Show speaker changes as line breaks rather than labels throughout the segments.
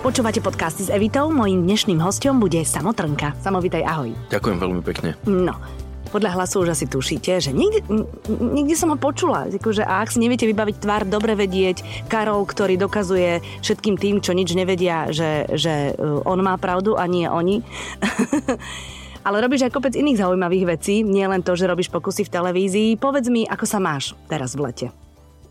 Počúvate podcasty s Evitou, mojím dnešným hostom bude Samotrnka. Samovitaj, ahoj.
Ďakujem veľmi pekne.
No, podľa hlasu už asi tušíte, že niekde, niekde som ho počula. Akože, a ak si neviete vybaviť tvár, dobre vedieť. Karol, ktorý dokazuje všetkým tým, čo nič nevedia, že, že uh, on má pravdu a nie oni. Ale robíš aj kopec iných zaujímavých vecí, nie len to, že robíš pokusy v televízii. Povedz mi, ako sa máš teraz v lete?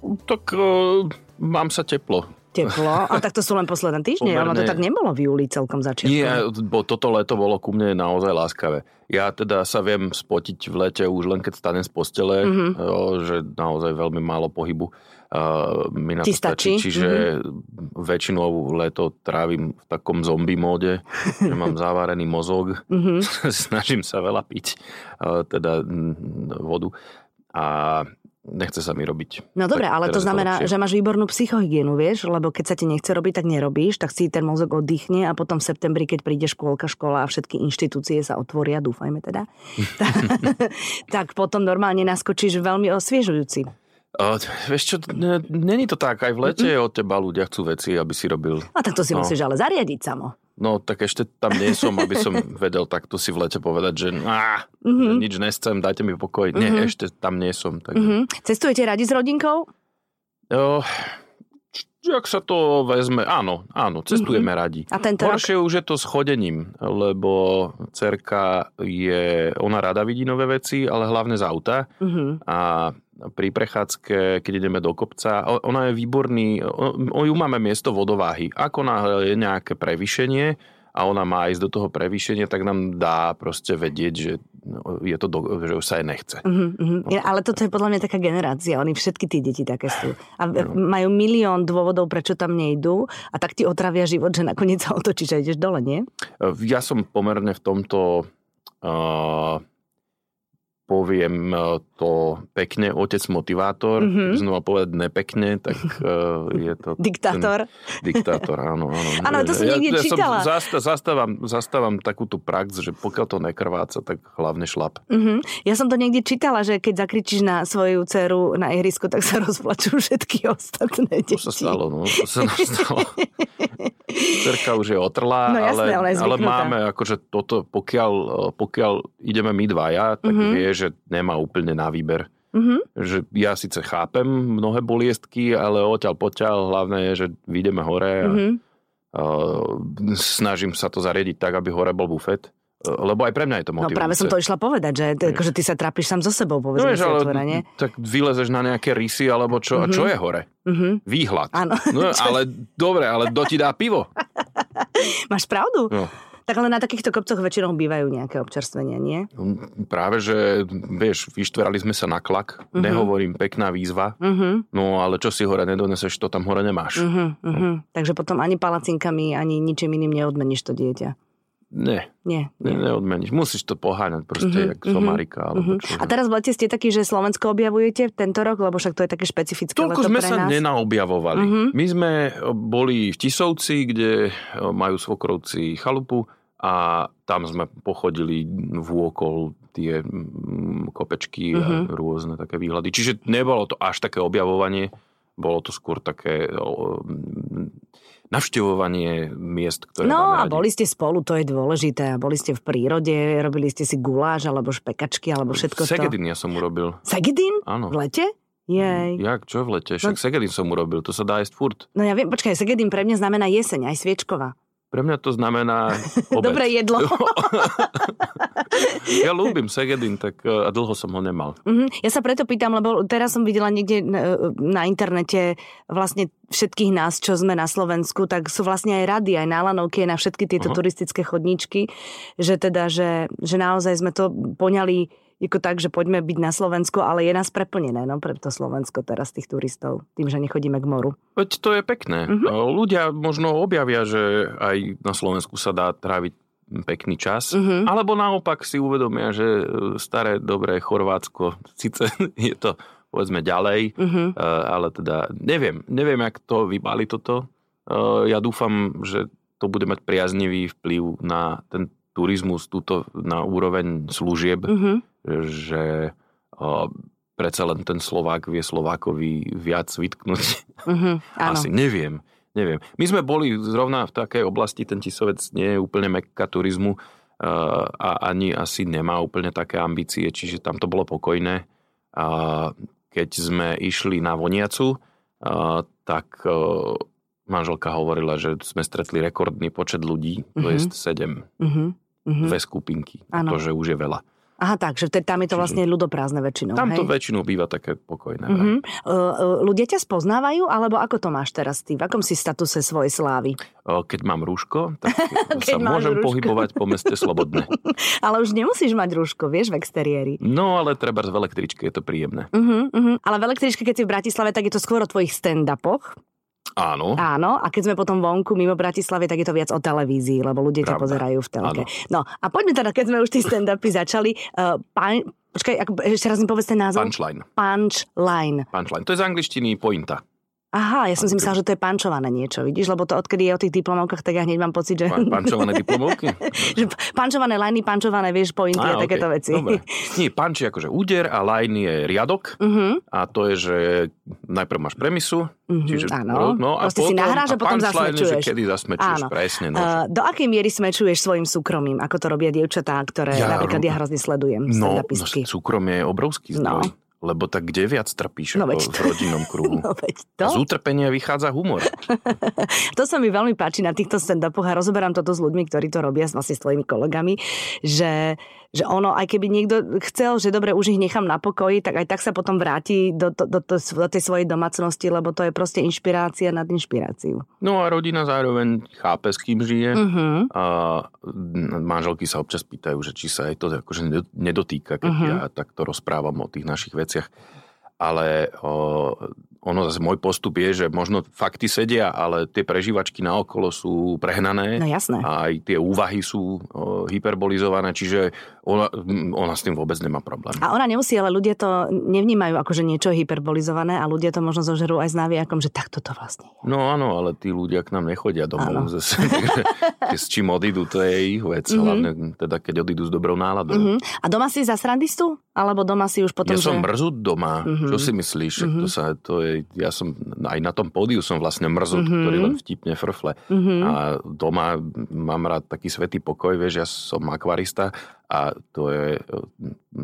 Tak uh, mám sa teplo.
Teplo? A tak to sú len posledné týždne? Pomerne... Ono to tak nebolo v júli celkom začiatkom.
Nie, bo toto leto bolo ku mne naozaj láskavé. Ja teda sa viem spotiť v lete už len keď stanem z postele, mm-hmm. že naozaj veľmi málo pohybu uh, mi na
Ti
to stačí.
stačí?
Čiže mm-hmm. väčšinou leto trávim v takom zombie móde, že mám závarený mozog, mm-hmm. snažím sa veľa piť, uh, teda vodu. A nechce sa mi robiť.
No dobre,
Tak
ale to znamená,
lepšie.
že máš výbornú psychohygienu, vieš, lebo keď sa ti nechce robiť, tak nerobíš, tak si ten mozog oddychne a potom v septembri, keď príde škôlka, škola a všetky inštitúcie sa otvoria, dúfajme teda, tak potom normálne naskočíš veľmi osviežujúci.
A, vieš čo, n- není to tak, aj v lete od teba ľudia chcú veci, aby si robil.
A tak to si
No.
musíš ale zariadiť samo.
No tak ešte tam nie som, aby som vedel takto si v lete povedať, že á,
Mhm.
nič nechcem, dajte mi pokoj. Nie, ešte tam nie som. Tak...
Mhm. Cestujete radi s rodinkou?
Jo, jak sa to vezme, áno, áno, cestujeme radi.
A tento rok?
Horšie už je to s chodením, lebo cerka je, ona rada vidí nové veci, ale hlavne z auta.
Mhm.
A pri prechádzke, keď ideme do kopca, ona je výborný, o, ju máme miesto vodováhy. Ako náhle je nejaké prevýšenie a ona má ísť do toho prevýšenia, tak nám dá proste vedieť, že, no, je to do, že už sa jej nechce.
Mhm, mhm. Ja, ale toto je podľa mňa taká generácia. Oni všetky tí deti také sú. A v- majú milión dôvodov, prečo tam nejdú a tak ti otravia život, že nakoniec sa otočíš a ideš dole, nie?
Ja som pomerne v tomto uh, poviem uh, to pekne, otec motivátor,
Mhm.
mm-hmm. znova povedať nepekne, tak uh, je to...
Diktátor.
Ten, diktátor, áno. Áno,
Áno, to som niekde čítala.
Som, zasta, zastávam, zastávam takúto prax, že pokiaľ to nekrváca, tak hlavne šlap.
Mhm. Ja som to niekde čítala, že keď zakričíš na svoju dceru na ihrisku, tak sa rozplačú všetky ostatné deti.
To sa stalo, no. To sa stalo. Cerka už je otrlá,
No jasné,
ale, ale máme akože toto, pokiaľ, pokiaľ ideme my dvaja, tak
Mhm.
mm-hmm. vie, že nemá úplne na výber.
Mhm.
Že ja síce chápem mnohé boliestky, ale odtiaľ poťaľ hlavné je, že vyjdeme hore a
Mhm.
uh, snažím sa to zariadiť tak, aby hore bol bufet. Uh, Lebo aj pre mňa je to
No
motivujúce.
práve som to išla povedať, že t- akože ty sa trápiš sám so sebou,
No
povedzme
vieš,
si otvorene.
tak vylezeš na nejaké rysy, alebo čo, a čo je hore?
Mhm.
Výhľad.
Áno.
No, ale dobre, ale kto ti dá pivo?
Máš pravdu?
No.
Tak ale na takýchto kopcoch väčšinou bývajú nejaké občerstvenia, nie?
Práve, že vieš, vyštverali sme sa na klak,
Mhm.
nehovorím, pekná výzva,
Mhm.
no ale čo si hore nedoneseš, to tam hore nemáš.
Mhm, mhm. Takže potom ani palacinkami, ani ničím iným neodmeníš to dieťa.
Ne,
Nie.
ne, neodmeníš. Musíš to poháňať proste,
Mhm,
jak somarika. Alebo
Mhm.
čo.
A teraz v lete ste takí, že Slovensko objavujete tento rok, lebo však to je také špecifické leto
Toľko sme
pre
sa
nás.
nenaobjavovali.
Mhm.
My sme boli v Tisovci, kde majú svokrovci chalupu a tam sme pochodili vôkol tie mm, kopečky
Mhm.
a rôzne také výhľady. Čiže nebolo to až také objavovanie, bolo to skôr také o, mm, navštevovanie miest, ktoré
No a boli ste spolu, to je dôležité. A boli ste v prírode, robili ste si guláš, alebo špekačky, alebo všetko to.
Segedin ja som urobil.
Segedin?
Áno.
V lete? Jej.
Jak, čo v lete? Však Segedin som urobil, to sa dá jesť furt.
No ja viem, počkaj, Segedin pre mňa znamená jeseň, aj sviečková.
Pre mňa to znamená obed.
Dobré jedlo.
ja ľúbim Segedin, tak e, a dlho som ho nemal.
Mhm. Ja sa preto pýtam, lebo teraz som videla niekde e, na internete vlastne všetkých nás, čo sme na Slovensku, tak sú vlastne aj rady, aj nálanovky aj na všetky tieto
Aha.
turistické chodníčky, že teda, že, že naozaj sme to poňali ako tak, že poďme byť na Slovensku, ale je nás preplnené, no, pre to Slovensko teraz tých turistov, tým, že nechodíme k moru.
Veď to je pekné.
Mhm.
Ľudia možno objavia, že aj na Slovensku sa dá tráviť pekný čas.
Mhm.
Alebo naopak si uvedomia, že e, staré, dobré Chorvátsko, síce je to povedzme ďalej, e, ale teda neviem, neviem, jak to vybali toto. E, Ja dúfam, že to bude mať priaznivý vplyv na ten turizmus, túto na úroveň služieb,
Mhm.
Že predsa len ten Slovák vie Slovákovi viac vytknúť.
Áno.
Asi neviem. neviem. My sme boli zrovna v takej oblasti, ten Tisovec nie je úplne mekka turizmu uh, a ani asi nemá úplne také ambície, čiže tam to bolo pokojné. A keď sme išli na Voniacu, uh, tak uh, manželka hovorila, že sme stretli rekordný počet ľudí, to
Mhm.
je 7,
Uh-huh. Uh-huh.
dve skupinky,
Áno.
to, že už je veľa.
Aha, tak, že tam je to vlastne ľudoprázdne väčšinou.
Tam to
hej?
väčšinou býva také pokojné. Vraj.
Uh, uh, ľudia ťa spoznávajú, alebo ako to máš teraz ty? V akom si statuse svojej slávy?
O, Keď mám rúško, tak
Keď
sa môžem
rúško.
pohybovať po meste slobodne.
Ale už nemusíš mať rúško, vieš, v exteriéri.
No ale treba v električke, je to príjemné.
Uh-huh, uh-huh. Ale v električke, keď si v Bratislave, tak je to skôr o tvojich stand-upoch.
Áno,
Áno, a keď sme potom vonku mimo Bratislavy, tak je to viac o televízii, lebo ľudia ťa
Pravda.
pozerajú v telke. No a poďme teda, keď sme už tí stand-upy začali. Uh, pán, počkaj, ako, ešte raz mi povedz ten názov.
punchline.
Punchline.
Punchline. To je z angličtiny pointa.
Aha, ja som si myslela, že to je pančované niečo, vidíš, lebo to odkedy je o tých diplomovkách, tak ja hneď mám pocit, že,
Pan- Pančované diplomovky?
že pančované liny, pančované, vieš, pointy a,
Á,
takéto veci.
Dobre. Nie, punch je akože úder a line je riadok
Uh-huh,
a to je, že najprv máš premisu,
uh-huh,
čiže
áno.
no a potom,
si nahráš a potom
punchline je,
zasmečuješ.
že kedy zasmečuješ,
Áno.
presne. No,
Uh, do akej miery smečuješ svojim súkromím, ako to robia dievčatá, ktoré
Ja-
napríklad ja hrozne sledujem,
no, no súkromie je obrovský
No.
Lebo tak kde viac trpíš
No,
ako v rodinnom kruhu?
No veď
A z
to,
utrpenia vychádza humor.
to sa mi veľmi páči na týchto stand-upoch a rozoberám toto s ľuďmi, ktorí to robia, vlastne s tvojimi kolegami, že, že ono, aj keby niekto chcel, že dobre, už ich nechám na pokoji, tak aj tak sa potom vráti do, do, do, do, tej svojej domácnosti, lebo to je proste inšpirácia nad inšpiráciu.
No a rodina zároveň chápe, s kým žije.
Uh-huh.
A manželky sa občas pýtajú, že či sa aj to akože nedotýka, keď
Mhm.
ja takto rozprávam o tých našich veciach. Ale o, ono zase môj postup je, že možno fakty sedia, ale tie prežívačky naokolo sú prehnané.
No jasné.
A aj tie úvahy sú o, hyperbolizované, čiže ona, ona s tým vôbec nemá problém.
A ona nemusí, ale ľudia to nevnímajú ako, že niečo je hyperbolizované a ľudia to možno zožerú aj s náviakom, že takto to vlastne je.
No áno, ale tí ľudia k nám nechodia
Áno.
domov zase. Takže s čím odídu, to je ich vec.
Mhm.
Hlavne teda, keď odídu s dobrou náladou.
Uh-huh. A doma si za srandistu? Alebo doma si už potom,
ja som
že...
mrzut doma.
Mhm.
Čo si myslíš?
Mhm.
Mm-hmm. To sa, to je, ja som aj na tom pódiu som vlastne mrzut,
Mhm.
mm-hmm. ktorý len vtipne frfle.
Uh-huh.
A doma mám rád taký svetý pokoj, vieš, ja som akvarista a to je e,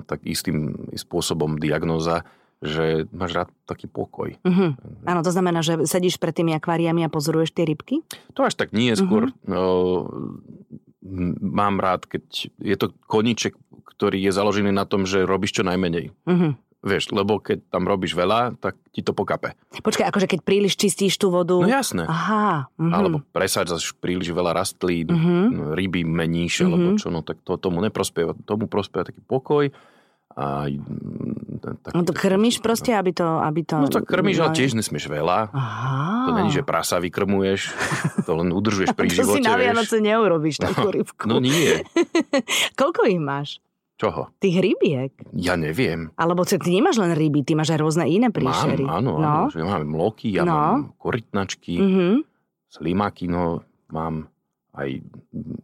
tak istým spôsobom diagnóza, že máš rád taký pokoj.
Uh-huh. Áno, to znamená, že sedíš pred tými akváriami a pozoruješ tie rybky?
To až tak nie, skôr mm-hmm. mám rád, keď je to koniček, ktorý je založený na tom, že robíš čo najmenej.
Uh-huh.
Vieš, lebo keď tam robíš veľa, tak ti to pokape.
Počkaj, akože keď príliš čistíš tú vodu...
No jasné.
Aha. Uh-huh.
Alebo presádzaš príliš veľa rastlín,
Mhm.
no, ryby meníš,
Mhm.
alebo čo, no tak to tomu neprospieva. Tomu prospieva taký pokoj. A, taký,
No to krmíš proste, aby to... Aby to
No to krmíš, ale tiež nesmieš veľa.
Aha.
To není, že prasa vykrmuješ, to len udržuješ pri
to
živote,
si na
vieš.
Vianoce neurobíš takú rybku.
No nie.
Koľko ich máš?
Čoho?
Tých rybiek?
Ja neviem.
Alebo ty nemáš len ryby, ty máš aj rôzne iné príšery.
Mám, áno,
no.
áno. Že mám mloky, ja
No.
mám korytnačky,
Mhm.
slimáky, no mám aj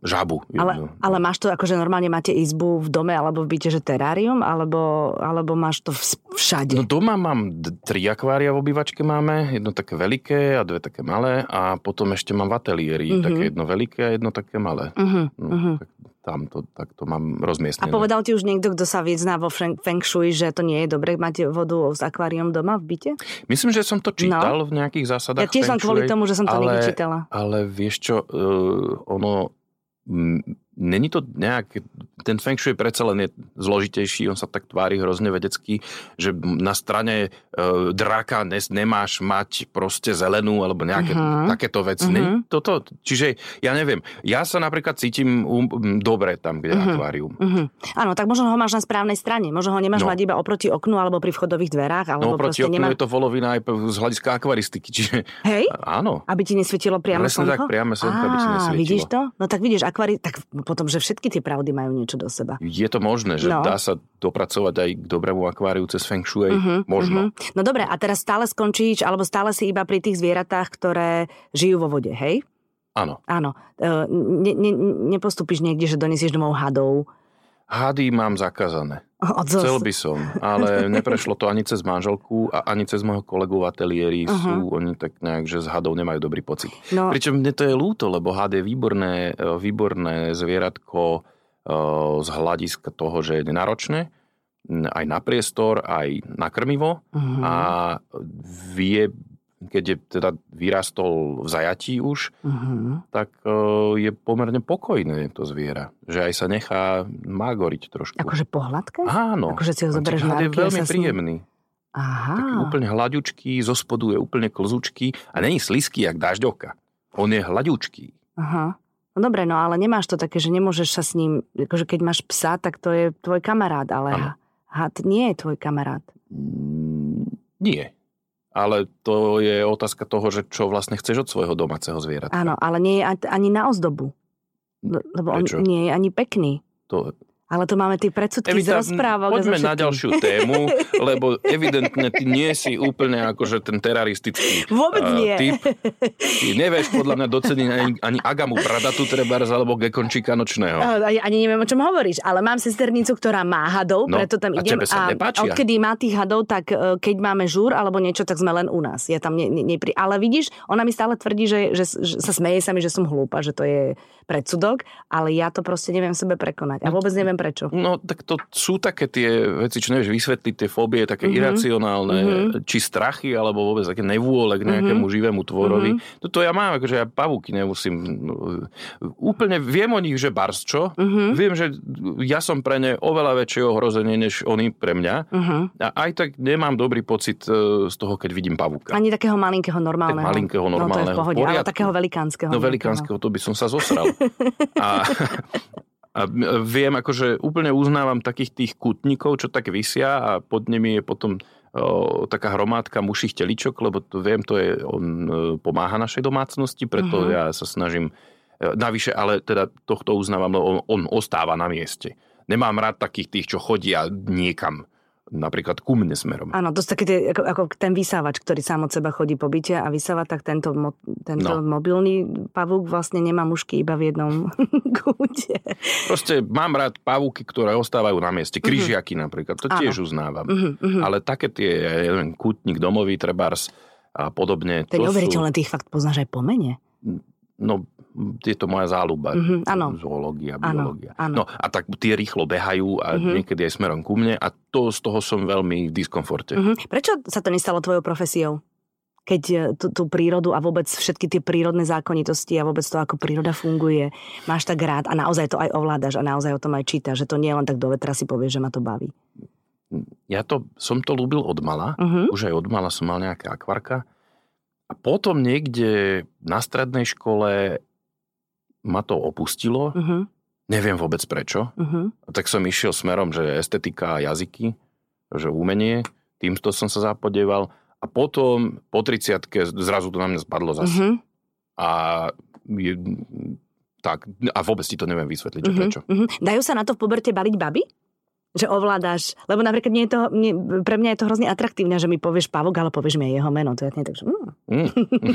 žabu.
Ale,
jednu.
ale máš to akože normálne máte izbu v dome alebo v byte, že terárium, alebo, alebo máš to všade?
No doma mám d- tri akvária v obývačke máme, jedno také veľké a dve také malé a potom ešte mám v ateliéri
Mhm.
také jedno veľké a jedno také malé.
uh-huh,
No,
uh-huh.
tak tam to, tak to mám
A
rozmiestnené.
povedal ti už niekto, kto sa vyzná vo feng, shui, že to nie je dobre mať vodu s akváriom doma v byte?
Myslím, že som to čítal v nejakých
Ja
zásadách.
tiež len
feng
kvôli tomu, že som to
ale-
čítala.
Ale vieš čo, uh, ono... m, Není to nejak... Ten feng shui predsa len je zložitejší, on sa tak tvári hrozne vedecký, že na strane uh, draka nes, nemáš mať proste zelenú alebo nejaké
Mhm.
takéto veci.
Mhm.
Nie, toto, čiže ja neviem, ja sa napríklad cítim um, um, dobre tam, kde je
Mhm.
akvárium.
Uh-huh. Áno, tak možno ho máš na správnej strane. Možno ho nemáš
No.
mať iba oproti oknu alebo pri vchodových dverách. Alebo
No proti
proste
oknu
nemá...
je to volovina aj z hľadiska akvaristiky, čiže
Hej?
áno.
Aby ti nesvietilo priamo
Presne tak,
slnko?
priame slnko, aby ti nesvietilo.
vidíš to? No tak vidíš, akvári... Tak potom, že všetky tie pravdy majú niečo do seba.
Je to možné, že
No.
dá sa dopracovať aj k dobrému akváriu cez Feng Shui?
Mhm,
Možno.
mhm. No dobre, a teraz stále skončíš, alebo stále si iba pri tých zvieratách, ktoré žijú vo vode, hej?
Áno.
Áno. E, ne, ne, nepostupíš niekde, že donesieš domov hadov.
Hady mám zakázané.
Odzos.
Chcel by som, ale neprešlo to ani cez manželku a ani cez môjho kolegu v ateliéri. Uh-huh. Sú oni tak nejak, že s hadou nemajú dobrý pocit. No. Pričom mne to je ľúto, lebo had je výborné, e, výborné zvieratko e, z hľadiska toho, že je nenáročné, aj na priestor, aj na krmivo uh-huh. a vie keď je teda vyrastol v zajatí už, uh-huh. tak uh, je pomerne pokojné to zviera. Že aj sa nechá magoriť trošku.
Akože pohľadka?
Áno.
Akože si ho zoberieš na
je veľmi príjemný. Aha. Taký úplne hladúčký, zo spodu je úplne klzučký a není slisky jak dažďovka. On je hladúčký.
Aha. No dobre, no ale nemáš to také, že nemôžeš sa s ním, akože keď máš psa, tak to je tvoj kamarát, ale ano. had nie je tvoj kamarát.
Mm, nie ale to je otázka toho, že čo vlastne chceš od svojho domáceho zvieratka.
Áno, ale nie je ani na ozdobu. Lebo Prečo? on nie je ani pekný. To, ale to máme tie predsudky Evita, z rozprávok.
Poďme na ďalšiu tému, lebo evidentne ty nie si úplne akože ten teraristický
Vôbec uh, nie. typ.
Ty nevieš podľa mňa doceniť ani, ani Agamu Pradatu trebárs alebo Gekončíka nočného.
Uh, ani neviem, o čom hovoríš, ale mám sesternicu, ktorá má hadov, no, preto tam idem.
A, a
odkedy má tých hadov, tak uh, keď máme žúr alebo niečo, tak sme len u nás. Ja tam ne, ne, nepri... Ale vidíš, ona mi stále tvrdí, že, že, že sa smeje sa mi, že som hlúpa, že to je predsudok, ale ja to proste neviem sebe prekonať. A vôbec neviem prečo.
No tak to sú také tie veci, čo nevieš vysvetliť, tie fóbie, také mm-hmm. iracionálne, mm-hmm. či strachy, alebo vôbec také nevôle k nejakému mm-hmm. živému tvorovi. Mm-hmm. Toto ja mám, akože ja pavúky nemusím... Úplne viem o nich, že bars čo. Mm-hmm. Viem, že ja som pre ne oveľa väčšie ohrozenie, než oni pre mňa. Mm-hmm. A aj tak nemám dobrý pocit e, z toho, keď vidím pavúka.
Ani takého malinkého normálneho.
Tak malinkého normálneho. No to je v
pohode, ale takého velikánskeho.
No velikánskeho, to by som sa zosral. A, a viem, akože úplne uznávam takých tých kutníkov, čo tak vysia a pod nimi je potom o, taká hromádka muších teličok, lebo to viem, to je, on e, pomáha našej domácnosti, preto uh-huh. ja sa snažím e, navyše, ale teda tohto uznávam, lebo on, on ostáva na mieste. Nemám rád takých tých, čo chodia niekam napríklad ku mne smerom.
Áno, to také tie, ako, ako ten vysávač, ktorý sám od seba chodí po byte a vysáva, tak tento, mo, tento no. mobilný pavúk vlastne nemá mušky iba v jednom kúte.
Proste mám rád pavúky, ktoré ostávajú na mieste. Mhm. Kryžiaky uh-huh. napríklad, to Áno. tiež uznávam. Uh-huh. Ale také tie, ja neviem, kútnik domový, trebárs a podobne.
To je neuveriteľné, sú... ty ich fakt poznáš aj po mene.
No, je to moja záľuba. Mm-hmm, Zoológia, biológia. Ano, No a tak tie rýchlo behajú a mm-hmm. niekedy aj smerom ku mne a to, z toho som veľmi v diskomforte. Mm-hmm.
Prečo sa to nestalo tvojou profesiou? keď e, tú, tú prírodu a vôbec všetky tie prírodné zákonitosti a vôbec to, ako príroda funguje, máš tak rád a naozaj to aj ovládaš a naozaj o tom aj čítaš, že to nie je len tak do vetra si povieš, že ma to baví.
Ja to, som to ľúbil od mala, uh-huh. už aj od mala som mal nejaké akvarka a potom niekde na strednej škole ma to opustilo. Uh-huh. Neviem vôbec prečo. Uh-huh. Tak som išiel smerom, že estetika a jazyky, že umenie. Týmto som sa zapodieval. A potom po 30 zrazu to na mňa spadlo zase. Uh-huh. A je, tak, a vôbec ti to neviem vysvetliť, že uh-huh. prečo. Uh-huh.
Dajú sa na to v poberte baliť baby? Že ovládáš, lebo napríklad mne je to, mne, pre mňa je to hrozne atraktívne, že mi povieš pavok, ale povieš mi aj jeho meno. To je tak, že... Mm.
Mm.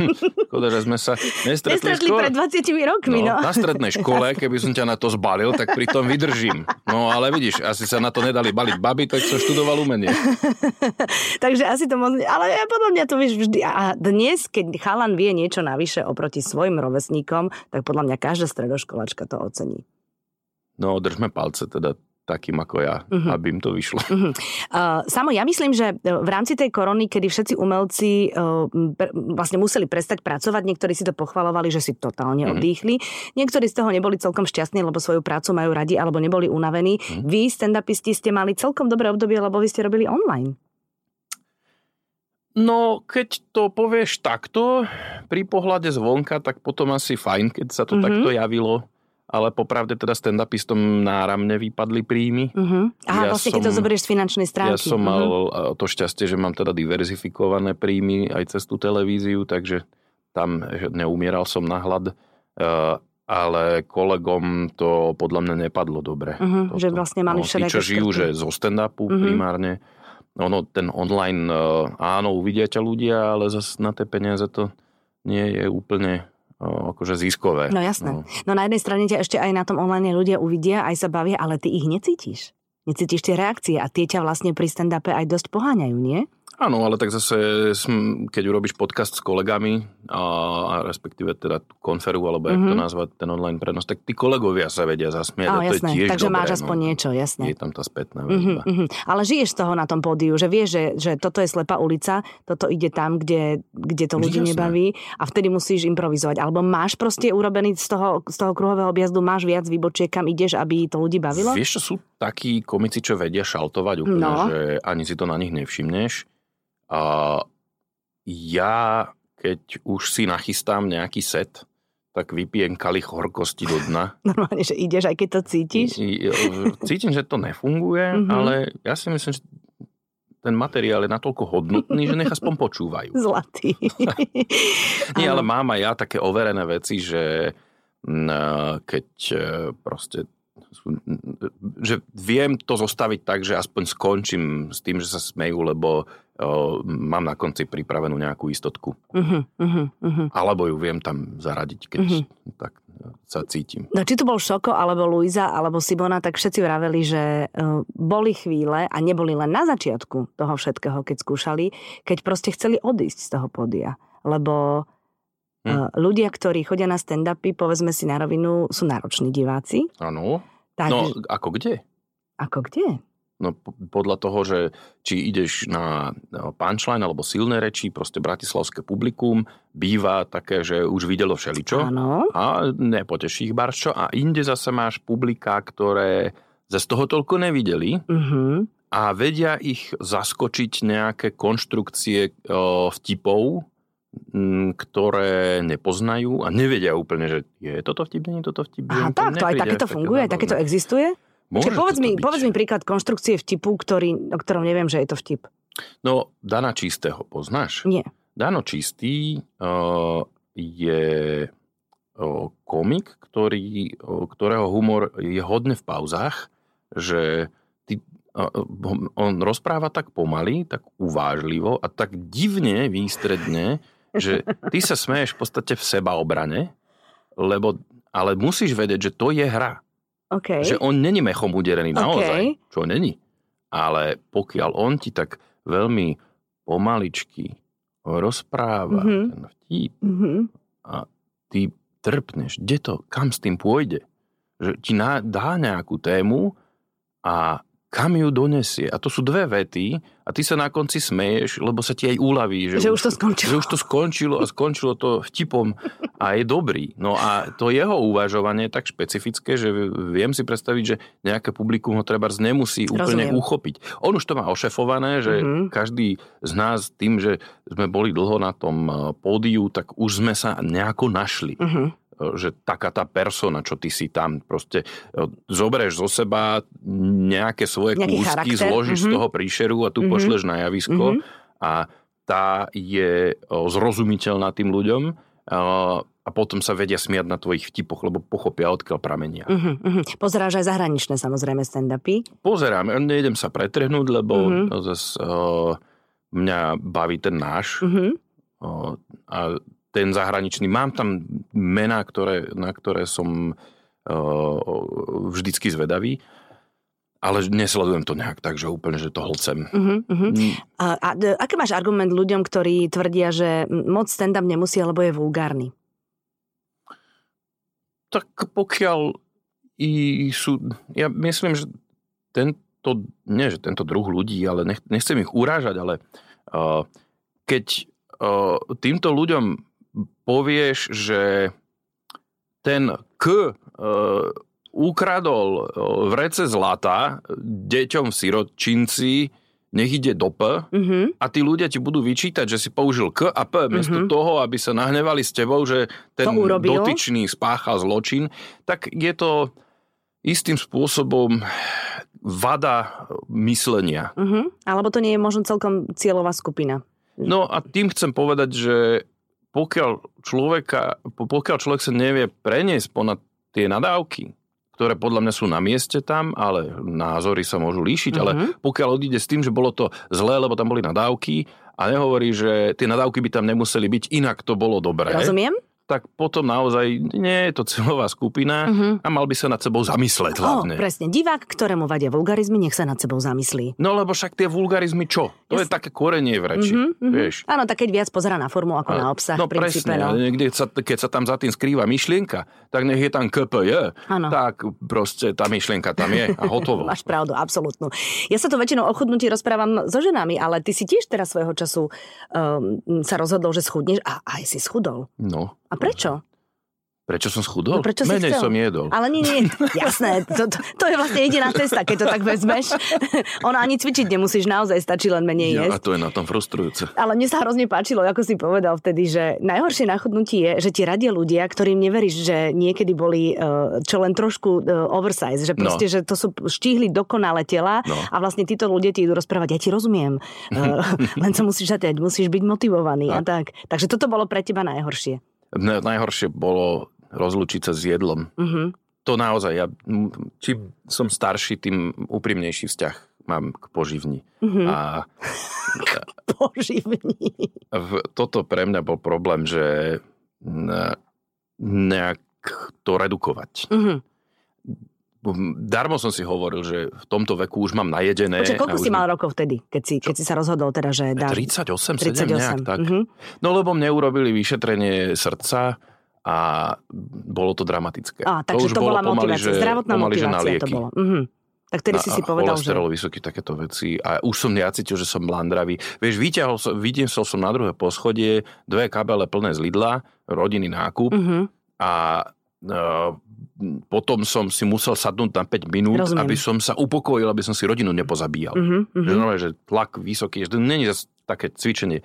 Škoda, že sme sa nestretli,
nestretli pred 20 rokmi. No,
no. Na strednej škole, keby som ťa na to zbalil, tak pri tom vydržím. No ale vidíš, asi sa na to nedali baliť baby, tak som študoval umenie.
Takže asi to možno... Ale ja podľa mňa to vieš vždy. A dnes, keď chalan vie niečo navyše oproti svojim rovesníkom, tak podľa mňa každá stredoškolačka to ocení.
No, držme palce teda takým ako ja, uh-huh. aby im to vyšlo. Uh-huh.
Uh, samo, ja myslím, že v rámci tej korony, kedy všetci umelci uh, pre, vlastne museli prestať pracovať, niektorí si to pochvalovali, že si totálne uh-huh. oddychli, niektorí z toho neboli celkom šťastní, lebo svoju prácu majú radi alebo neboli unavení. Uh-huh. Vy, stand-upisti, ste mali celkom dobré obdobie, lebo vy ste robili online.
No, keď to povieš takto, pri pohľade zvonka, tak potom asi fajn, keď sa to uh-huh. takto javilo ale popravde teda stand-upistom náramne vypadli príjmy. Uh-huh.
Aha, ja vlastne som, keď to zoberieš z finančnej stránky.
Ja som uh-huh. mal to šťastie, že mám teda diverzifikované príjmy aj cez tú televíziu, takže tam neumieral som na hlad. Uh, ale kolegom to podľa mňa nepadlo dobre.
Uh-huh, že vlastne mali no,
tí, čo žijú že zo stand-upu uh-huh. primárne, ono, ten online, uh, áno, uvidia ťa ľudia, ale zase na tie peniaze to nie je úplne akože ziskové.
No jasné. No. no na jednej strane ťa ešte aj na tom online ľudia uvidia, aj sa bavia, ale ty ich necítiš. necítiš tie reakcie a tie ťa vlastne pri stand-upe aj dosť poháňajú, nie?
Áno, ale tak zase, keď urobíš podcast s kolegami, a, a respektíve teda tú konferu, alebo mm-hmm. jak to mhm. nazvať, ten online prenos, tak tí kolegovia sa vedia zasmiať
oh,
a to
jasné.
je tiež
Takže
dobré,
máš aspoň
no.
niečo, jasné.
Je tam tá spätná väzba.
Mm-hmm, Ale žiješ z toho na tom pódiu, že vieš, že, že toto je slepá ulica, toto ide tam, kde, kde to ľudí jasné. nebaví a vtedy musíš improvizovať. Alebo máš proste urobený z toho, z toho kruhového objazdu, máš viac výbočiek, kam ideš, aby to ľudí bavilo?
Vieš, čo sú takí komici, čo vedia šaltovať úplne, no. že ani si to na nich nevšimneš a ja, keď už si nachystám nejaký set, tak vypijem kalich horkosti do dna.
Normálne, že ideš, aj keď to cítiš?
Cítim, že to nefunguje, mm-hmm. ale ja si myslím, že ten materiál je natoľko hodnotný, že nech aspoň počúvajú.
Zlatý.
Nie, ale mám aj ja také overené veci, že keď e, proste že viem to zostaviť tak, že aspoň skončím s tým, že sa smejú, lebo mám na konci pripravenú nejakú istotku. Uh-huh, uh-huh, uh-huh. Alebo ju viem tam zaradiť, keď uh-huh. tak sa cítim.
No či to bol Šoko, alebo Luisa, alebo Simona, tak všetci vraveli, že uh, boli chvíle a neboli len na začiatku toho všetkého, keď skúšali, keď proste chceli odísť z toho podia. Lebo hm. ľudia, ktorí chodia na stand-upy, povedzme si na rovinu, sú nároční diváci.
Áno tak, no, ako kde?
Ako kde?
No podľa toho, že či ideš na punchline alebo silné reči, proste bratislavské publikum býva také, že už videlo všeličo
Áno.
a nepoteší ich barčo a inde zase máš publika, ktoré zase toho toľko nevideli uh-huh. a vedia ich zaskočiť nejaké konštrukcie o, vtipov, ktoré nepoznajú a nevedia úplne, že je toto vtip, nie je toto vtip.
Aha, tak, to aj takéto funguje, takéto existuje? Môže povedz, mi, povedz mi príklad konštrukcie vtipu, ktorý, o ktorom neviem, že je to vtip.
No, Dana Čistého poznáš?
Nie.
Dano Čistý uh, je uh, komik, ktorý, uh, ktorého humor je hodne v pauzách, že ty, uh, on rozpráva tak pomaly, tak uvážlivo a tak divne výstredne, že ty sa smeješ v podstate v seba obrane, lebo, ale musíš vedieť, že to je hra.
Okay.
Že on není mechom uderený naozaj, okay. čo není. Ale pokiaľ on ti tak veľmi pomaličky rozpráva mm-hmm. ten vtip mm-hmm. a ty trpneš, kde to, kam s tým pôjde, že ti dá nejakú tému a kam ju donesie. A to sú dve vety a ty sa na konci smeješ, lebo sa ti aj uľaví.
Že, že už to skončilo.
Že už to skončilo a skončilo to vtipom a je dobrý. No a to jeho uvažovanie je tak špecifické, že viem si predstaviť, že nejaké publikum ho treba nemusí úplne Rozumiem. uchopiť. On už to má ošefované, že mm-hmm. každý z nás tým, že sme boli dlho na tom pódiu, tak už sme sa nejako našli. Mm-hmm že taká tá persona, čo ty si tam, proste e, zoberieš zo seba nejaké svoje Nejaký kúsky, charakter. zložíš mm-hmm. z toho príšeru a tu mm-hmm. pošleš na javisko mm-hmm. a tá je zrozumiteľná tým ľuďom a potom sa vedia smiať na tvojich vtipoch, lebo pochopia, odkiaľ pramenia. Uh-huh,
uh-huh. Pozeráš aj zahraničné samozrejme stand-upy?
Pozerám, nejdem sa pretrhnúť, lebo uh-huh. zase uh, mňa baví ten náš. Uh-huh. Uh, a ten zahraničný. Mám tam mená, ktoré, na ktoré som uh, vždycky zvedavý. Ale nesledujem to nejak tak, že úplne, že to hlcem. Uh-huh, uh-huh.
Mm. A, a, aký máš argument ľuďom, ktorí tvrdia, že moc stand-up nemusí, lebo je vulgárny?
Tak pokiaľ i sú... Ja myslím, že tento... Nie, že tento druh ľudí, ale nech, nechcem ich urážať, ale uh, keď uh, týmto ľuďom povieš, že ten K uh, ukradol uh, vrece zlata deťom v sirotčinci, nech ide do P mm-hmm. a tí ľudia ti budú vyčítať, že si použil K a P, miesto mm-hmm. toho, aby sa nahnevali s tebou, že ten dotyčný spáchal zločin, tak je to istým spôsobom vada myslenia.
Mm-hmm. Alebo to nie je možno celkom cieľová skupina.
No a tým chcem povedať, že pokiaľ, človeka, pokiaľ človek sa nevie preniesť ponad tie nadávky, ktoré podľa mňa sú na mieste tam, ale názory sa môžu líšiť, uh-huh. ale mhm. pokiaľ odíde s tým, že bolo to zlé, lebo tam boli nadávky a nehovorí, že tie nadávky by tam nemuseli byť, inak to bolo dobré.
Rozumiem.
Tak potom naozaj nie je to celová skupina
Mhm.
a mal by sa nad sebou zamysleť hlavne.
presne. Divák, ktorému vadia vulgarizmy, nech sa nad sebou zamyslí.
No lebo však tie vulgarizmy čo? To je také korenie v reči,
Mhm, mhm.
vieš.
Áno, tak keď viac pozera na formu ako na obsah,
no
princípe.
presne,
No.
niekde sa, keď sa tam za tým skrýva myšlienka, tak nech je tam KPJ, tak proste tá myšlienka tam je a hotovo.
Máš pravdu, absolútnu. Ja sa to väčšinou o chudnutí rozprávam so ženami, ale ty si tiež teraz svojho času um, sa rozhodol, že schudneš a aj si schudol.
No,
A prečo?
prečo som schudol?
No, prečo
Menej
chcel?
som jedol.
Ale nie, nie, jasné, to, to, to je vlastne jediná cesta, keď to tak vezmeš. Ono ani cvičiť nemusíš, naozaj stačí len menej
Ja, a
jesť.
to je na tom frustrujúce.
Ale mne sa hrozne páčilo, ako si povedal vtedy, že najhoršie na chudnutí je, že ti radia ľudia, ktorým neveríš, že niekedy boli eh, čo len trošku eh, oversize, že proste,
No.
že to sú štíhli dokonalé tela
No.
a vlastne títo ľudia ti idú rozprávať, ja ti rozumiem, Eh, len sa musíš zatiaľ, musíš byť motivovaný a tak. Takže toto bolo pre teba najhoršie.
Najhoršie bolo rozlučiť sa s jedlom.
Mhm.
To naozaj, ja, čím som starší, tým úprimnejší vzťah mám k poživni.
Mhm.
A
Poživní.
v, toto pre mňa bol problém, že nejak to redukovať.
Mhm.
Darmo som si hovoril, že v tomto veku už mám najedené.
Počkaj, koľko
a už
si mal rokov vtedy, keď si, keď si sa rozhodol teda, že dáš...
38, 7 nejak
38.
tak.
Mhm.
No lebo mne urobili vyšetrenie srdca a bolo to dramatické.
Á, takže to,
bolo
bola
pomaly,
motivácia,
že-
zdravotná
pomaly, že na
motivácia to
lieky.
bolo. Mhm. Tak tedy si
Na-
si
a
povedal, že...
vysoký, takéto veci. A už som ja cítil, že som blandravý. Vieš, vyťahol som, vytiesol som na druhé poschodie dve kabele plné z Lidla, rodinný nákup
Mhm.
a e, potom som si musel sadnúť na 5 minút,
Rozumiem.
aby som sa upokojil, aby som si rodinu nepozabíjal.
Mhm, mhm.
Že, normálne, že tlak vysoký, že to není také cvičenie.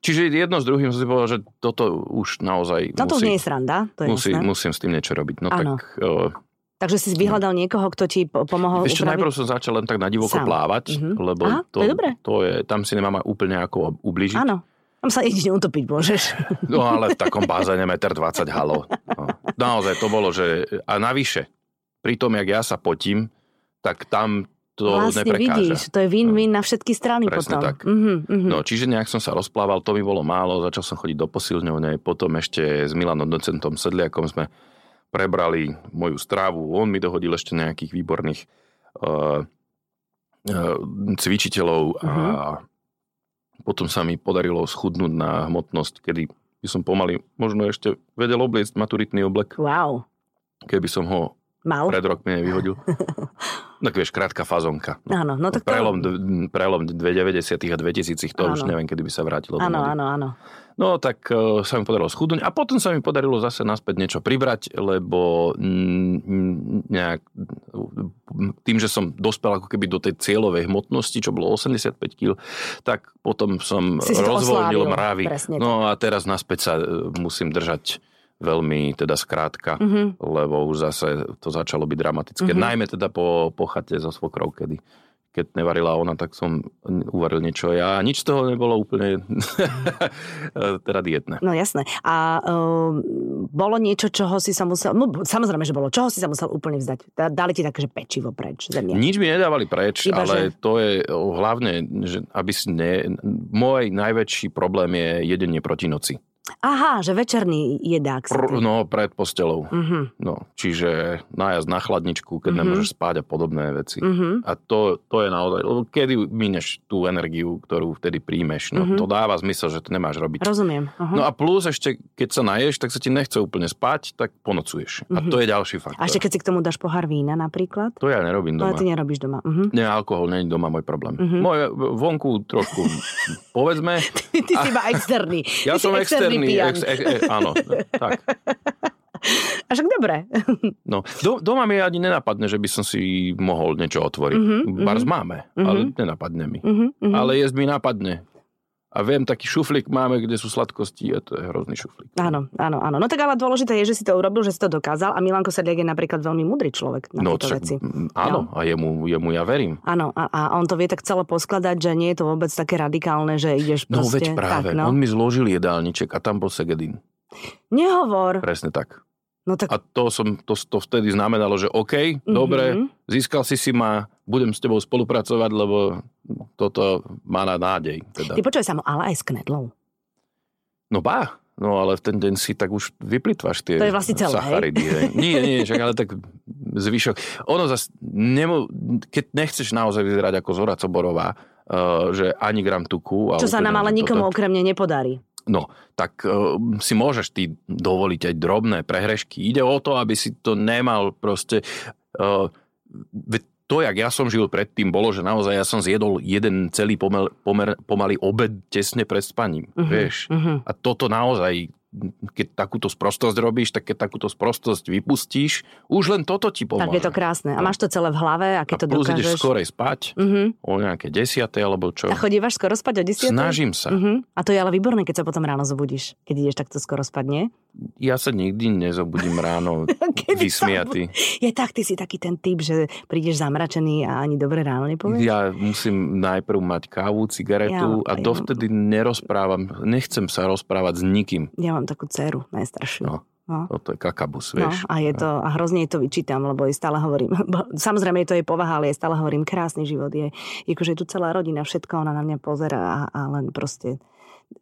Čiže jedno s druhým som si povedal, že toto už naozaj
No to už
musí,
nie je sranda, to je
musí,
jasné.
musím s tým niečo robiť. No tak... E,
Takže si vyhľadal niekoho, kto ti po- pomohol
Ešte
upraviť?
najprv som začal len tak na divoko
Sám.
plávať,
Mhm.
lebo
Aha, to je dobré.
to je, tam si nemám úplne ako ubližiť.
Áno. Tam sa jedine utopiť môžeš.
No ale v takom bazéne 1,20 m halo. No. Naozaj to bolo, že... A navyše, pri tom, jak ja sa potím, tak tam to
vlastne
neprekáža.
vidíš, to je win-win na všetky strany
Presne
potom.
tak.
Mhm, mhm.
No, čiže nejak som sa rozplával, to mi bolo málo, začal som chodiť do posilňovne, potom ešte s Milanom docentom Sedliakom sme prebrali moju strávu, on mi dohodil ešte nejakých výborných uh, uh, cvičiteľov a potom sa mi podarilo schudnúť na hmotnosť, kedy by som pomaly možno ešte vedel obliecť maturitný oblek,
Wow.
keby som ho
Mal?
pred rokmi nevyhodil. Tak vieš, krátka fazonka. No.
Áno, no tak to...
Prelom, d- prelom 90 a 2000 to už
Áno.
neviem, kedy by sa vrátilo.
Áno, áno, áno.
No tak uh, sa mi podarilo schudnúť a potom sa mi podarilo zase naspäť niečo pribrať, lebo mm, mm, nejak, tým, že som dospel ako keby do tej cieľovej hmotnosti, čo bolo 85 kg, tak potom som
to
rozvoľnil mravy. No a teraz naspäť sa e, musím držať veľmi teda skrátka,
Mhm.
lebo už zase to začalo byť dramatické.
Mhm.
Najmä teda po, po chate so svokrou, kedy keď nevarila ona, tak som uvaril niečo ja. Nič z toho nebolo úplne teda dietné.
No jasné. A um, bolo niečo, čoho si sa musel... No, samozrejme, že bolo. Čoho si sa musel úplne vzdať? Da- Dali ti také, že pečivo preč zemia.
Nič mi nedávali preč,
Iba
ale
že-
to je hlavne, že aby si ne... Môj najväčší problém je jedenie proti noci.
Aha, že večerný jedák
Pr- no, pred postelou.
Mhm,
No, čiže nájazd na chladničku, keď
Mhm.
nemôžeš spáť a podobné veci.
mhm.
A to, to je naozaj, kedy mineš tú energiu, ktorú vtedy príjmeš, no
Mhm.
to dáva zmysel, že to nemáš robiť.
Rozumiem. Aha.
No a plus ešte, keď sa naješ, tak sa ti nechce úplne spať, tak ponocuješ. A
Mhm.
to je ďalší faktor.
A ešte keď si k tomu dáš pohár vína napríklad?
To ja nerobím
To
doma.
ty nerobíš doma. Mhm.
Nie, alkohol nie je doma môj problém.
Mhm.
Moje vonku trošku, povedzme,
Ty, ty si iba externý.
ja
Ty
som externý,
pijan.
ex, ex, ex, áno, tak.
A však dobre.
No, do, doma mi ani nenapadne, že by som si mohol niečo otvoriť.
Mhm,
Bars
mhm.
máme,
Mhm.
ale nenapadne mi.
Mhm, mhm.
Ale jesť mi napadne. A viem, taký šuflík máme, kde sú sladkosti a to je hrozný šuflík.
Áno, áno, áno. No tak ale dôležité je, že si to urobil, že si to dokázal a Milanko Sedliak je napríklad veľmi múdry človek na
No,
tieto veci.
áno, a jemu, jemu ja verím.
Áno, a, a on to vie tak celé poskladať, že nie je to vôbec také radikálne, že ideš
No
proste...
veď práve,
Tak, no.
on mi zložil jedálniček a tam bol Segedin.
Nehovor.
Presne tak.
No tak...
A to, som, to, to vtedy znamenalo, že OK, dobre,
Mhm.
získal si si ma, budem s tebou spolupracovať, lebo toto má na nádej. Teda.
Ty počuj sa mu, ale aj s knedlou.
No bá, No ale v ten deň si tak už vyplitváš tie
To je vlastne celé,
sacharidy. Hej. Nie, nie, však ale tak zvyšok. Ono zase, nemo, keď nechceš naozaj vyzerať ako Zora Coborová, uh, že ani gram tuku.
Čo sa
úplne
nám ale
toto-
nikomu okrem mňa nepodarí.
No, tak uh, si môžeš ty dovoliť aj drobné prehrešky. Ide o to, aby si to nemal proste... Uh, to, jak ja som žil predtým, bolo, že naozaj ja som zjedol jeden celý pomer, pomer, pomaly obed tesne pred spaním.
Mhm,
Vieš?
mhm.
A toto naozaj, keď takúto sprostosť robíš, tak keď takúto sprostosť vypustíš, už len toto ti pomôže.
Tak je to krásne. A máš to celé v hlave a
a
keď to
plus ideš
dokážeš...
skorej spať,
Mhm.
o nejaké desiate alebo čo.
A chodívaš skoro spať o 10?
Snažím sa.
Mhm. A to je ale výborné, keď sa potom ráno zobudíš. Keď ideš takto skoro spať, nie?
Ja sa nikdy nezobudím ráno
sa
vysmiatý.
Je tak, ty si taký ten typ, že prídeš zamračený a ani dobré ráno nepovieš?
Ja musím najprv mať kávu, cigaretu
Ja-
a dovtedy nerozprávam, nechcem sa rozprávať s nikým.
Ja mám takú dceru, najstaršiu.
No.
No.
Toto je kakabus,
No,
vieš.
a, je to, a hrozne jej to vyčítam, lebo jej stále hovorím, samozrejme je to jej povaha, ale jej stále hovorím, krásny život je, je akože je tu celá rodina, všetko, ona na mňa pozera a, a len proste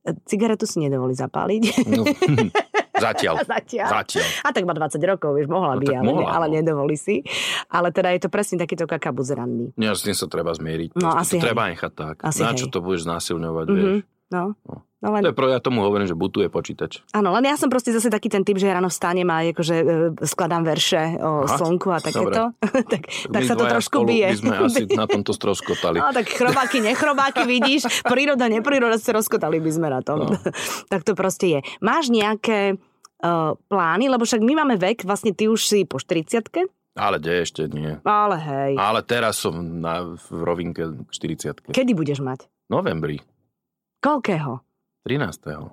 e, cigaretu si nedovolí zapáliť.
No, zatiaľ.
Zatiaľ.
Zatiaľ.
A tak má 20 rokov, vieš, mohla
No
by, ale,
mohla,
ale
no.
nedovolí si. Ale teda je to presne takýto kakabuz ranný.
Ja, s tým sa treba zmieriť.
No, asi
to
hej.
treba nechať tak.
Asi
Na
hej.
čo to budeš znásilňovať,
Mhm.
vieš.
No.
No.
No
To
len,
je pro, ja tomu hovorím, že butuje počítač.
áno, len ja som proste zase taký ten typ, že ráno vstanem a akože e, skladám verše o
Aha,
slnku a takéto. tak, tak
My
sa to trošku
spolu
bije.
By sme asi na tomto stroskotali.
No tak chrobáky, nechrobáky, vidíš, príroda, nepríroda, sa rozkotali by sme na tom.
No.
tak to proste je. Máš nejaké uh, plány, lebo však my máme vek, vlastne ty už si po 40
Ale kde ešte nie.
ale hej,
Ale teraz som na, v rovinke 40
kedy budeš mať?
Novembri,
Koľkého?
13.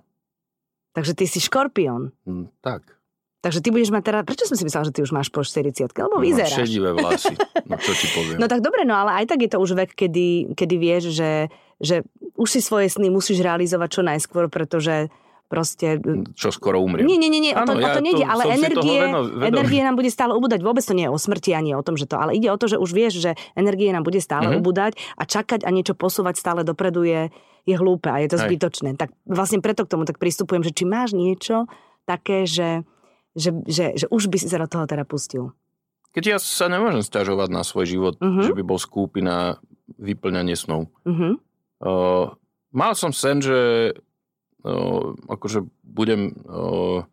Takže ty si škorpión.
Hm, Tak.
Takže ty budeš mať teda, prečo som si myslela, že ty už máš po 40 lebo
Mám
vyzeráš.
Šedivé vlasy. No čo ti poviem.
No tak dobre, no ale aj tak je to už vek, kedy, kedy vieš, že, že už si svoje sny musíš realizovať čo najskôr, pretože proste...
Čo skoro umriem.
Nie, nie, nie, nie o, to,
Áno,
o
ja
to nejde,
to-
ale energie,
veno-
energie nám bude stále ubúdať. Vôbec to nie je o smrti ani o tom, že to, ale ide o to, že už vieš, že energie nám bude stále
Mhm.
ubúdať a čakať a niečo posúvať stále dopredu je, je hlúpe a je to
Hej.
zbytočné. Tak vlastne preto k tomu tak pristupujem, že či máš niečo také, že, že, že, že už by si sa do toho teda pustil.
Keď ja sa nemôžem stiažovať na svoj život,
Mhm.
že by bol skúpi na vyplňanie snov.
Mhm.
Uh, mal som sen, že uh, akože budem uh,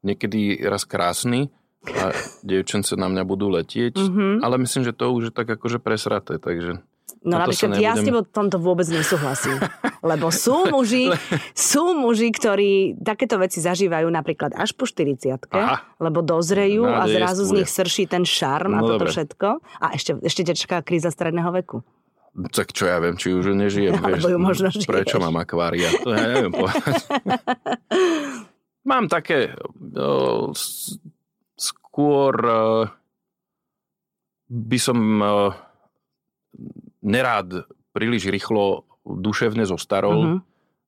niekedy raz krásny a dievčence na mňa budú letieť,
Mhm.
ale myslím, že to už je tak akože presraté, takže
No napríklad ja s tebou tomto vôbec nesúhlasím. Lebo sú muži, sú muži, ktorí takéto veci zažívajú napríklad až po 40
Aha.
lebo dozrejú a
Nádej
zrazu z nich srší ten šarm a
No
toto
dobre.
všetko. A ešte, ešte ťa čaká kríza stredného veku.
tak čo ja viem, či už nežijem.
Alebo ju možno žiješ.
Prečo mám akvária? To ja neviem povedať. mám také s- skôr uh, by som uh, nerád príliš rýchlo duševne zostarol,
Mhm.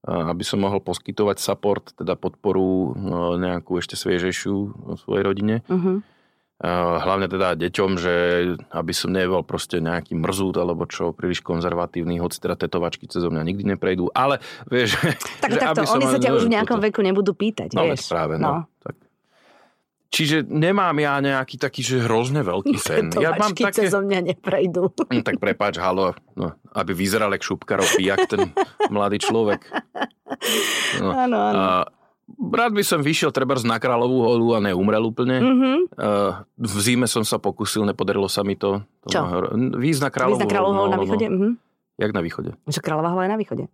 uh, aby som mohol poskytovať support, teda podporu uh, nejakú ešte sviežejšiu svojej rodine.
Mhm.
Uh, hlavne teda deťom, že aby som nebol proste nejaký mrzút alebo čo, príliš konzervatívny, hoci teda tetovačky cez mňa nikdy neprejdú, ale vieš...
Tak
že
takto,
aby som
oni sa ťa už v
no,
nejakom
toto.
veku nebudú pýtať,
No
vieš.
práve, no. Tak. Čiže nemám ja nejaký taký, že hrozne veľký sen. Ja mám také...
cez mňa neprejdú.
Hm, Tak prepáč, halo, no, aby vyzeral jak šupkarov pijak ten mladý človek. No.
Áno, áno.
A, rád by som vyšiel treba na Kráľovú holu a neumrel úplne.
Mhm.
Uh, v zime som sa pokusil, nepodarilo sa mi to. to
Čo?
hor- Výjsť na Kráľovú
Kráľovú holu na
no, no,
východe? Mhm.
Jak na východe?
Že Kráľová hola je na východe.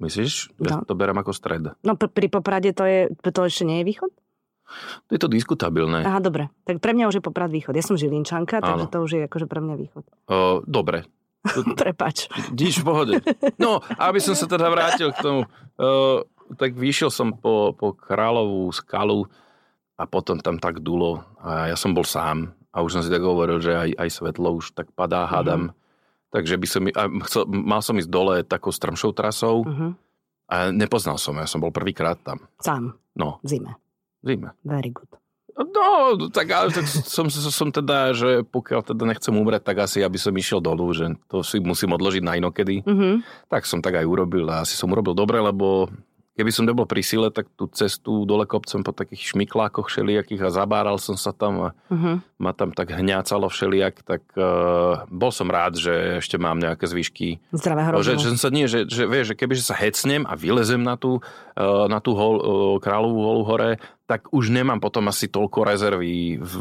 Myslíš?
No.
Ja to berem ako stred.
No pr- pri Poprade to, je, to ešte nie je východ?
Je to diskutabilné.
Aha, dobre. Tak pre mňa už je Poprad východ. Ja som Žilinčanka, takže
Áno.
to už je akože pre mňa východ.
Uh, dobre.
Prepač.
Nič v pohode. No, aby som sa teda vrátil k tomu. Uh, tak vyšiel som po, po Kráľovú skalu a potom tam tak dulo a ja som bol sám a už som si tak hovoril, že aj, aj svetlo už tak padá, hádam. Takže by som, chcel, mal som ísť dole takou strmšou trasou
Uh-huh.
a nepoznal som, ja som bol prvýkrát tam.
Sám,
No,
v zime.
V zime.
Very good.
No, tak, ale, tak som, som teda, že pokiaľ teda nechcem umrieť, tak asi aby som išiel dolu, že to si musím odložiť na inokedy.
Uh-huh.
Tak som tak aj urobil a asi som urobil dobre, lebo keby som nebol pri sile, tak tú cestu dole kopcem po takých šmiklákoch všelijakých a zabáral som sa tam a uh-huh. ma tam tak hňácalo všelijak, tak uh, bol som rád, že ešte mám nejaké zvyšky.
Zdravého
že, že, sa nie, že, že, vieš, že keby sa hecnem a vylezem na tú, uh, na tú hol, uh, kráľovú holu hore, tak už nemám potom asi toľko rezervy v,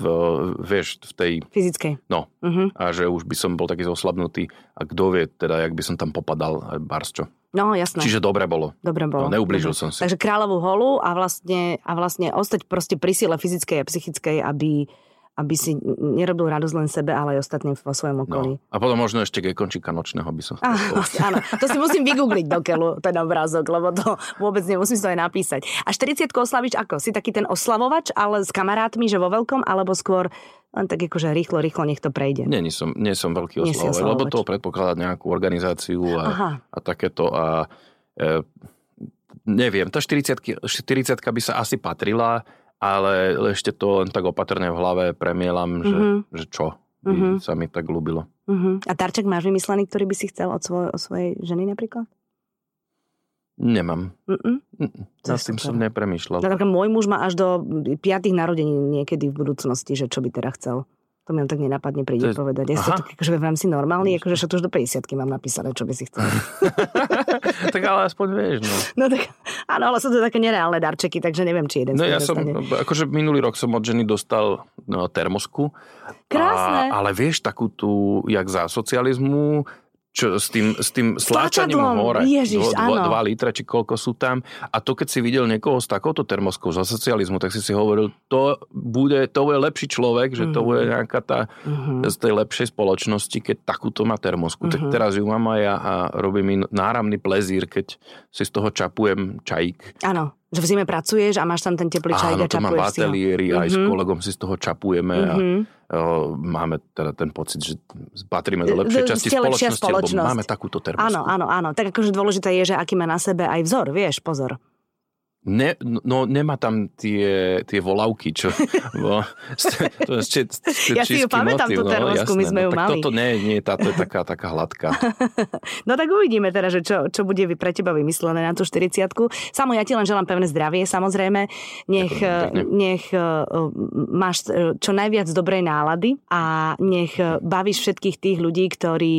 vieš, v tej...
Fyzickej.
No. Uh-huh. A že už by som bol taký zoslabnutý a kto vie teda, jak by som tam popadal, barsčo.
No, jasné.
Čiže dobre bolo.
Dobre bolo.
No, neublížil som si.
Takže kráľovú holu a vlastne, a vlastne ostať proste pri sile fyzickej a psychickej, aby, aby si nerobil radosť len sebe, ale aj ostatným vo svojom okolí.
No. A potom možno ešte gekončíka nočného by som
ah, Áno, to si musím vygoogliť do keľu, ten obrázok, lebo to vôbec nemusím to aj napísať. A 40 oslavíš ako? Si taký ten oslavovač, ale s kamarátmi, že vo veľkom, alebo skôr len tak akože rýchlo, rýchlo nech to prejde.
Nie, nie som, nie som veľký oslavovač, lebo to predpokladá nejakú organizáciu a, a takéto a e, neviem, tá 40 40 by sa asi patrila, ale ešte to len tak opatrne v hlave premielam, že, mm-hmm. že čo by mm-hmm. sa mi tak ľúbilo.
Mm-hmm. A darček máš vymyslený, ktorý by si chcel od, svoj, od svojej ženy napríklad?
Nemám. Mm-mm. Mm-mm. Tým som nepremýšľal.
Napríklad môj muž má až do 5. narodení niekedy v budúcnosti, že čo by teda chcel. To mi tak nenapadne príde je... povedať. Ja to akože v rámci normálny, akože to už do 50 mám napísané, čo by si chcel.
tak ale aspoň vieš, no.
No tak, áno, ale sú to také nereálne darčeky, takže neviem, či jeden
No ja som, akože minulý rok som od ženy dostal no, termosku.
Krásne.
A, ale vieš, takú tú, jak za socializmu, čo, s tým, s tým sláčaním hore.
Ježiš,
dvo, dvo, dva litre, či koľko sú tam. A to, keď si videl niekoho s takouto termoskou za socializmu, tak si si hovoril, to bude, to bude lepší človek, že to mhm. bude nejaká tá mm-hmm. z tej lepšej spoločnosti, keď takúto má termosku. Mm-hmm. Tak mhm. teraz ju mám aj ja a robí mi náramný plezír, keď si z toho čapujem čajík.
Áno. Že v zime pracuješ a máš tam ten teplý čaj
Áno,
a čapuješ
to mám v ateliéri, aj mm-hmm. s kolegom si z toho čapujeme mm-hmm. a o, máme teda ten pocit, že patríme do lepšej časti spoločnosti, spoločnosť. lebo máme takúto termosku.
Áno, áno, áno. Tak akože dôležité je, že aký má na sebe aj vzor, vieš, pozor.
Ne, no nemá tam tie, tie volavky, čo... Bo,
to či, ja si ju pamätám, tú termosku, no, my sme no, ju
tak
mali.
toto nie, nie, táto je taká, taká hladká.
no tak uvidíme teda, že čo, čo bude pre teba vymyslené na tú 40 Samo ja ti len želám pevné zdravie, samozrejme. Nech, nech uh, máš e, čo najviac dobrej nálady a nech bavíš všetkých tých ľudí, ktorí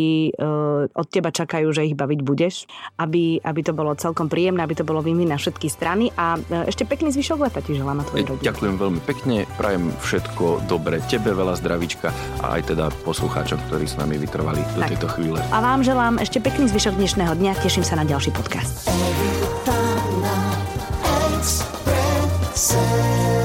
od teba čakajú, že ich baviť budeš. Aby, aby to bolo celkom príjemné, aby to bolo výmy na všetky strany a e, ešte pekný zvyšok leta ti želám a tvojej rodine.
Ďakujem veľmi pekne, prajem všetko dobre, tebe veľa zdravička a aj teda poslucháčom, ktorí s nami vytrvali do tak. tejto chvíle.
A vám želám ešte pekný zvyšok dnešného dňa, teším sa na ďalší podcast. Everybody,